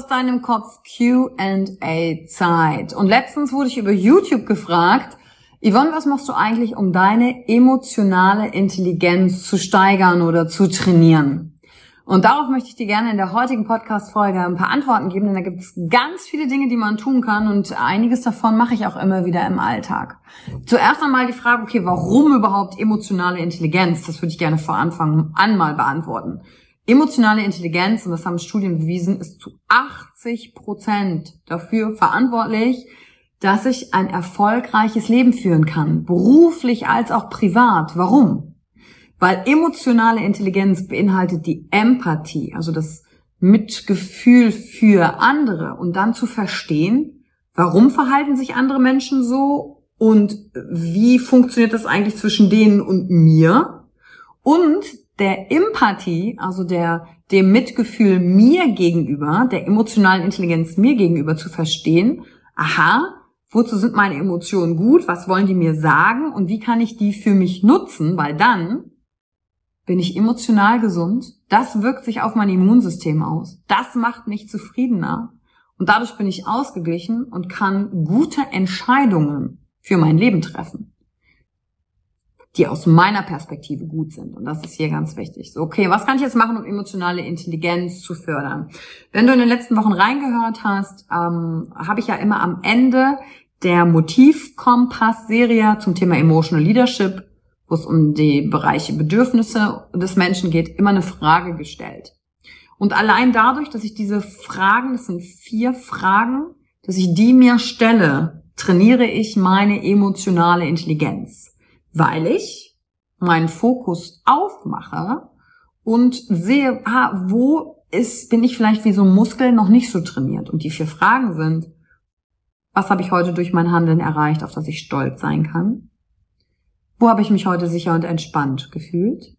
aus deinem Kopf Q&A Zeit. Und letztens wurde ich über YouTube gefragt, Yvonne, was machst du eigentlich, um deine emotionale Intelligenz zu steigern oder zu trainieren? Und darauf möchte ich dir gerne in der heutigen Podcast-Folge ein paar Antworten geben, denn da gibt es ganz viele Dinge, die man tun kann und einiges davon mache ich auch immer wieder im Alltag. Zuerst einmal die Frage, okay, warum überhaupt emotionale Intelligenz? Das würde ich gerne vor Anfang an mal beantworten. Emotionale Intelligenz, und das haben Studien bewiesen, ist zu 80 Prozent dafür verantwortlich, dass ich ein erfolgreiches Leben führen kann, beruflich als auch privat. Warum? Weil emotionale Intelligenz beinhaltet die Empathie, also das Mitgefühl für andere und dann zu verstehen, warum verhalten sich andere Menschen so und wie funktioniert das eigentlich zwischen denen und mir und der Empathie, also der, dem Mitgefühl mir gegenüber, der emotionalen Intelligenz mir gegenüber zu verstehen, aha, wozu sind meine Emotionen gut, was wollen die mir sagen? Und wie kann ich die für mich nutzen, weil dann bin ich emotional gesund, das wirkt sich auf mein Immunsystem aus, das macht mich zufriedener. Und dadurch bin ich ausgeglichen und kann gute Entscheidungen für mein Leben treffen die aus meiner Perspektive gut sind. Und das ist hier ganz wichtig. So, okay, was kann ich jetzt machen, um emotionale Intelligenz zu fördern? Wenn du in den letzten Wochen reingehört hast, ähm, habe ich ja immer am Ende der Motivkompass-Serie zum Thema Emotional Leadership, wo es um die Bereiche Bedürfnisse des Menschen geht, immer eine Frage gestellt. Und allein dadurch, dass ich diese Fragen, das sind vier Fragen, dass ich die mir stelle, trainiere ich meine emotionale Intelligenz weil ich meinen Fokus aufmache und sehe, ah, wo ist, bin ich vielleicht wie so ein Muskel noch nicht so trainiert. Und die vier Fragen sind, was habe ich heute durch mein Handeln erreicht, auf das ich stolz sein kann? Wo habe ich mich heute sicher und entspannt gefühlt?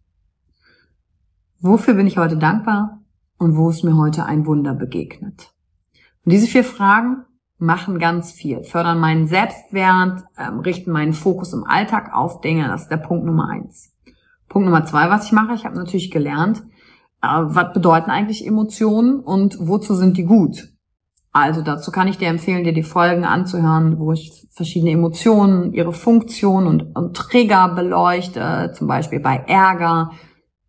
Wofür bin ich heute dankbar? Und wo ist mir heute ein Wunder begegnet? Und diese vier Fragen machen ganz viel, fördern meinen Selbstwert, ähm, richten meinen Fokus im Alltag auf Dinge. Das ist der Punkt Nummer eins. Punkt Nummer zwei, was ich mache, ich habe natürlich gelernt, äh, was bedeuten eigentlich Emotionen und wozu sind die gut. Also dazu kann ich dir empfehlen, dir die Folgen anzuhören, wo ich verschiedene Emotionen, ihre Funktion und, und Trigger beleuchte, zum Beispiel bei Ärger,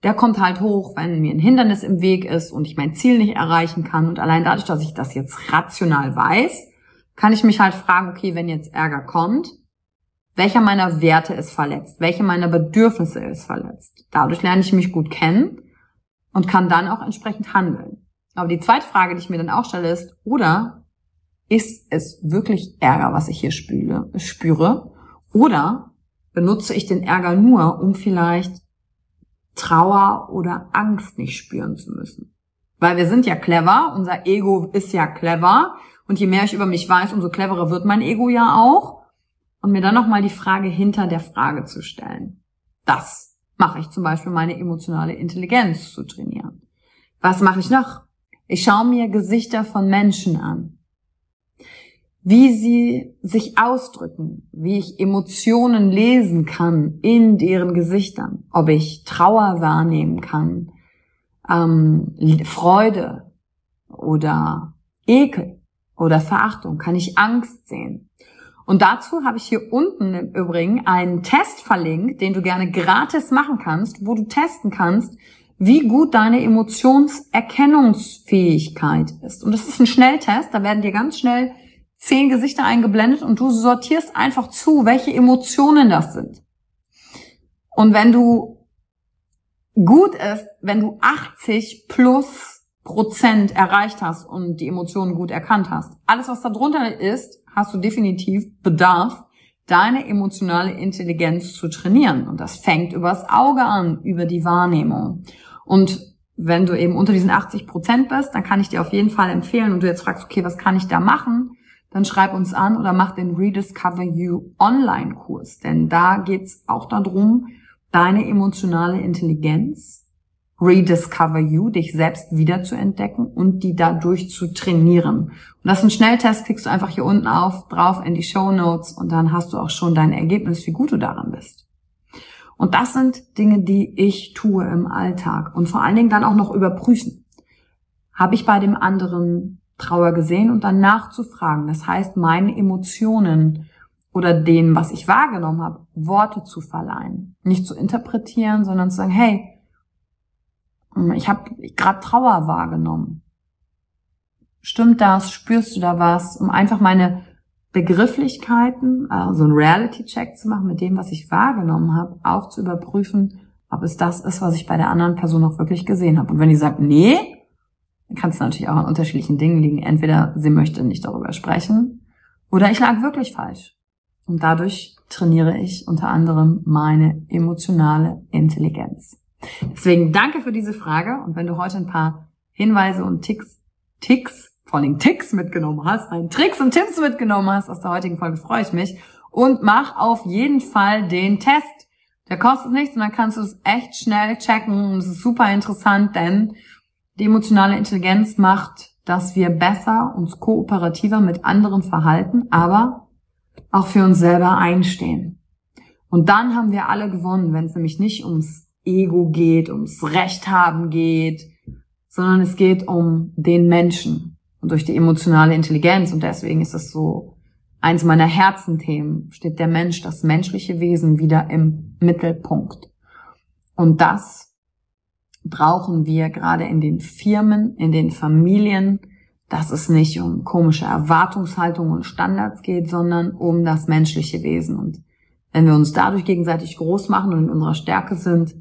der kommt halt hoch, wenn mir ein Hindernis im Weg ist und ich mein Ziel nicht erreichen kann. Und allein dadurch, dass ich das jetzt rational weiß, kann ich mich halt fragen, okay, wenn jetzt Ärger kommt, welcher meiner Werte ist verletzt? Welche meiner Bedürfnisse ist verletzt? Dadurch lerne ich mich gut kennen und kann dann auch entsprechend handeln. Aber die zweite Frage, die ich mir dann auch stelle, ist, oder ist es wirklich Ärger, was ich hier spüre, spüre? Oder benutze ich den Ärger nur, um vielleicht Trauer oder Angst nicht spüren zu müssen? Weil wir sind ja clever, unser Ego ist ja clever und je mehr ich über mich weiß, umso cleverer wird mein Ego ja auch. Und mir dann nochmal die Frage hinter der Frage zu stellen. Das mache ich zum Beispiel, meine emotionale Intelligenz zu trainieren. Was mache ich noch? Ich schaue mir Gesichter von Menschen an. Wie sie sich ausdrücken, wie ich Emotionen lesen kann in deren Gesichtern, ob ich Trauer wahrnehmen kann, ähm, Freude oder Ekel oder Verachtung? Kann ich Angst sehen? Und dazu habe ich hier unten im Übrigen einen Test verlinkt, den du gerne gratis machen kannst, wo du testen kannst, wie gut deine Emotionserkennungsfähigkeit ist. Und das ist ein Schnelltest, da werden dir ganz schnell zehn Gesichter eingeblendet und du sortierst einfach zu, welche Emotionen das sind. Und wenn du gut ist, wenn du 80 plus Prozent erreicht hast und die Emotionen gut erkannt hast. Alles, was da drunter ist, hast du definitiv Bedarf, deine emotionale Intelligenz zu trainieren. Und das fängt übers Auge an, über die Wahrnehmung. Und wenn du eben unter diesen 80 Prozent bist, dann kann ich dir auf jeden Fall empfehlen und du jetzt fragst, okay, was kann ich da machen? Dann schreib uns an oder mach den Rediscover You Online-Kurs. Denn da geht's auch darum, deine emotionale Intelligenz Rediscover You, dich selbst wiederzuentdecken und die dadurch zu trainieren. Und das ist ein Schnelltest, klickst du einfach hier unten auf, drauf in die Show Notes und dann hast du auch schon dein Ergebnis, wie gut du daran bist. Und das sind Dinge, die ich tue im Alltag und vor allen Dingen dann auch noch überprüfen. Habe ich bei dem anderen Trauer gesehen und dann nachzufragen. Das heißt, meine Emotionen oder dem, was ich wahrgenommen habe, Worte zu verleihen. Nicht zu interpretieren, sondern zu sagen, hey, ich habe gerade Trauer wahrgenommen. Stimmt das? Spürst du da was? Um einfach meine Begrifflichkeiten, also einen Reality-Check zu machen mit dem, was ich wahrgenommen habe, auch zu überprüfen, ob es das ist, was ich bei der anderen Person auch wirklich gesehen habe. Und wenn die sagt, nee, dann kann es natürlich auch an unterschiedlichen Dingen liegen. Entweder sie möchte nicht darüber sprechen oder ich lag wirklich falsch. Und dadurch trainiere ich unter anderem meine emotionale Intelligenz. Deswegen danke für diese Frage. Und wenn du heute ein paar Hinweise und Ticks, Ticks, vor allem Ticks mitgenommen hast, ein Tricks und Tipps mitgenommen hast aus der heutigen Folge, freue ich mich. Und mach auf jeden Fall den Test. Der kostet nichts und dann kannst du es echt schnell checken. Und es ist super interessant, denn die emotionale Intelligenz macht, dass wir besser uns kooperativer mit anderen verhalten, aber auch für uns selber einstehen. Und dann haben wir alle gewonnen, wenn es nämlich nicht ums Ego geht, ums Recht haben geht, sondern es geht um den Menschen und durch die emotionale Intelligenz. Und deswegen ist es so eins meiner Herzenthemen, steht der Mensch, das menschliche Wesen wieder im Mittelpunkt. Und das brauchen wir gerade in den Firmen, in den Familien, dass es nicht um komische Erwartungshaltung und Standards geht, sondern um das menschliche Wesen. Und wenn wir uns dadurch gegenseitig groß machen und in unserer Stärke sind,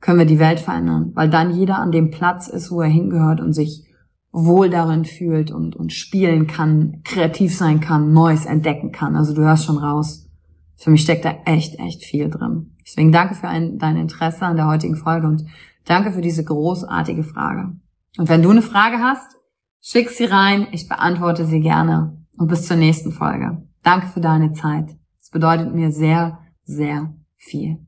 können wir die Welt verändern, weil dann jeder an dem Platz ist, wo er hingehört und sich wohl darin fühlt und, und spielen kann, kreativ sein kann, Neues entdecken kann. Also du hörst schon raus. Für mich steckt da echt, echt viel drin. Deswegen danke für ein, dein Interesse an der heutigen Folge und danke für diese großartige Frage. Und wenn du eine Frage hast, schick sie rein. Ich beantworte sie gerne. Und bis zur nächsten Folge. Danke für deine Zeit. Es bedeutet mir sehr, sehr viel.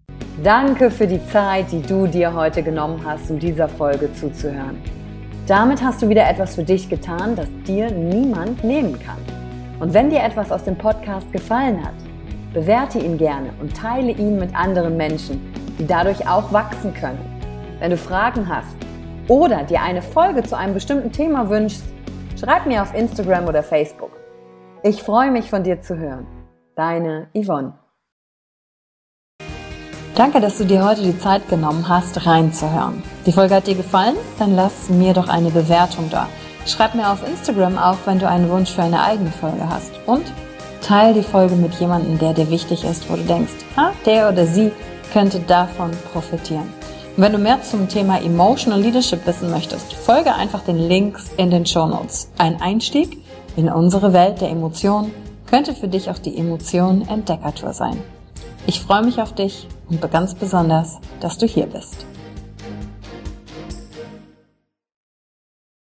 Danke für die Zeit, die du dir heute genommen hast, um dieser Folge zuzuhören. Damit hast du wieder etwas für dich getan, das dir niemand nehmen kann. Und wenn dir etwas aus dem Podcast gefallen hat, bewerte ihn gerne und teile ihn mit anderen Menschen, die dadurch auch wachsen können. Wenn du Fragen hast oder dir eine Folge zu einem bestimmten Thema wünschst, schreib mir auf Instagram oder Facebook. Ich freue mich von dir zu hören. Deine Yvonne. Danke, dass du dir heute die Zeit genommen hast, reinzuhören. Die Folge hat dir gefallen? Dann lass mir doch eine Bewertung da. Schreib mir auf Instagram auch, wenn du einen Wunsch für eine eigene Folge hast. Und teile die Folge mit jemandem, der dir wichtig ist, wo du denkst, ha, der oder sie könnte davon profitieren. Und wenn du mehr zum Thema Emotional Leadership wissen möchtest, folge einfach den Links in den Show Notes. Ein Einstieg in unsere Welt der Emotionen könnte für dich auch die Emotion Entdeckertour sein. Ich freue mich auf dich und ganz besonders, dass du hier bist.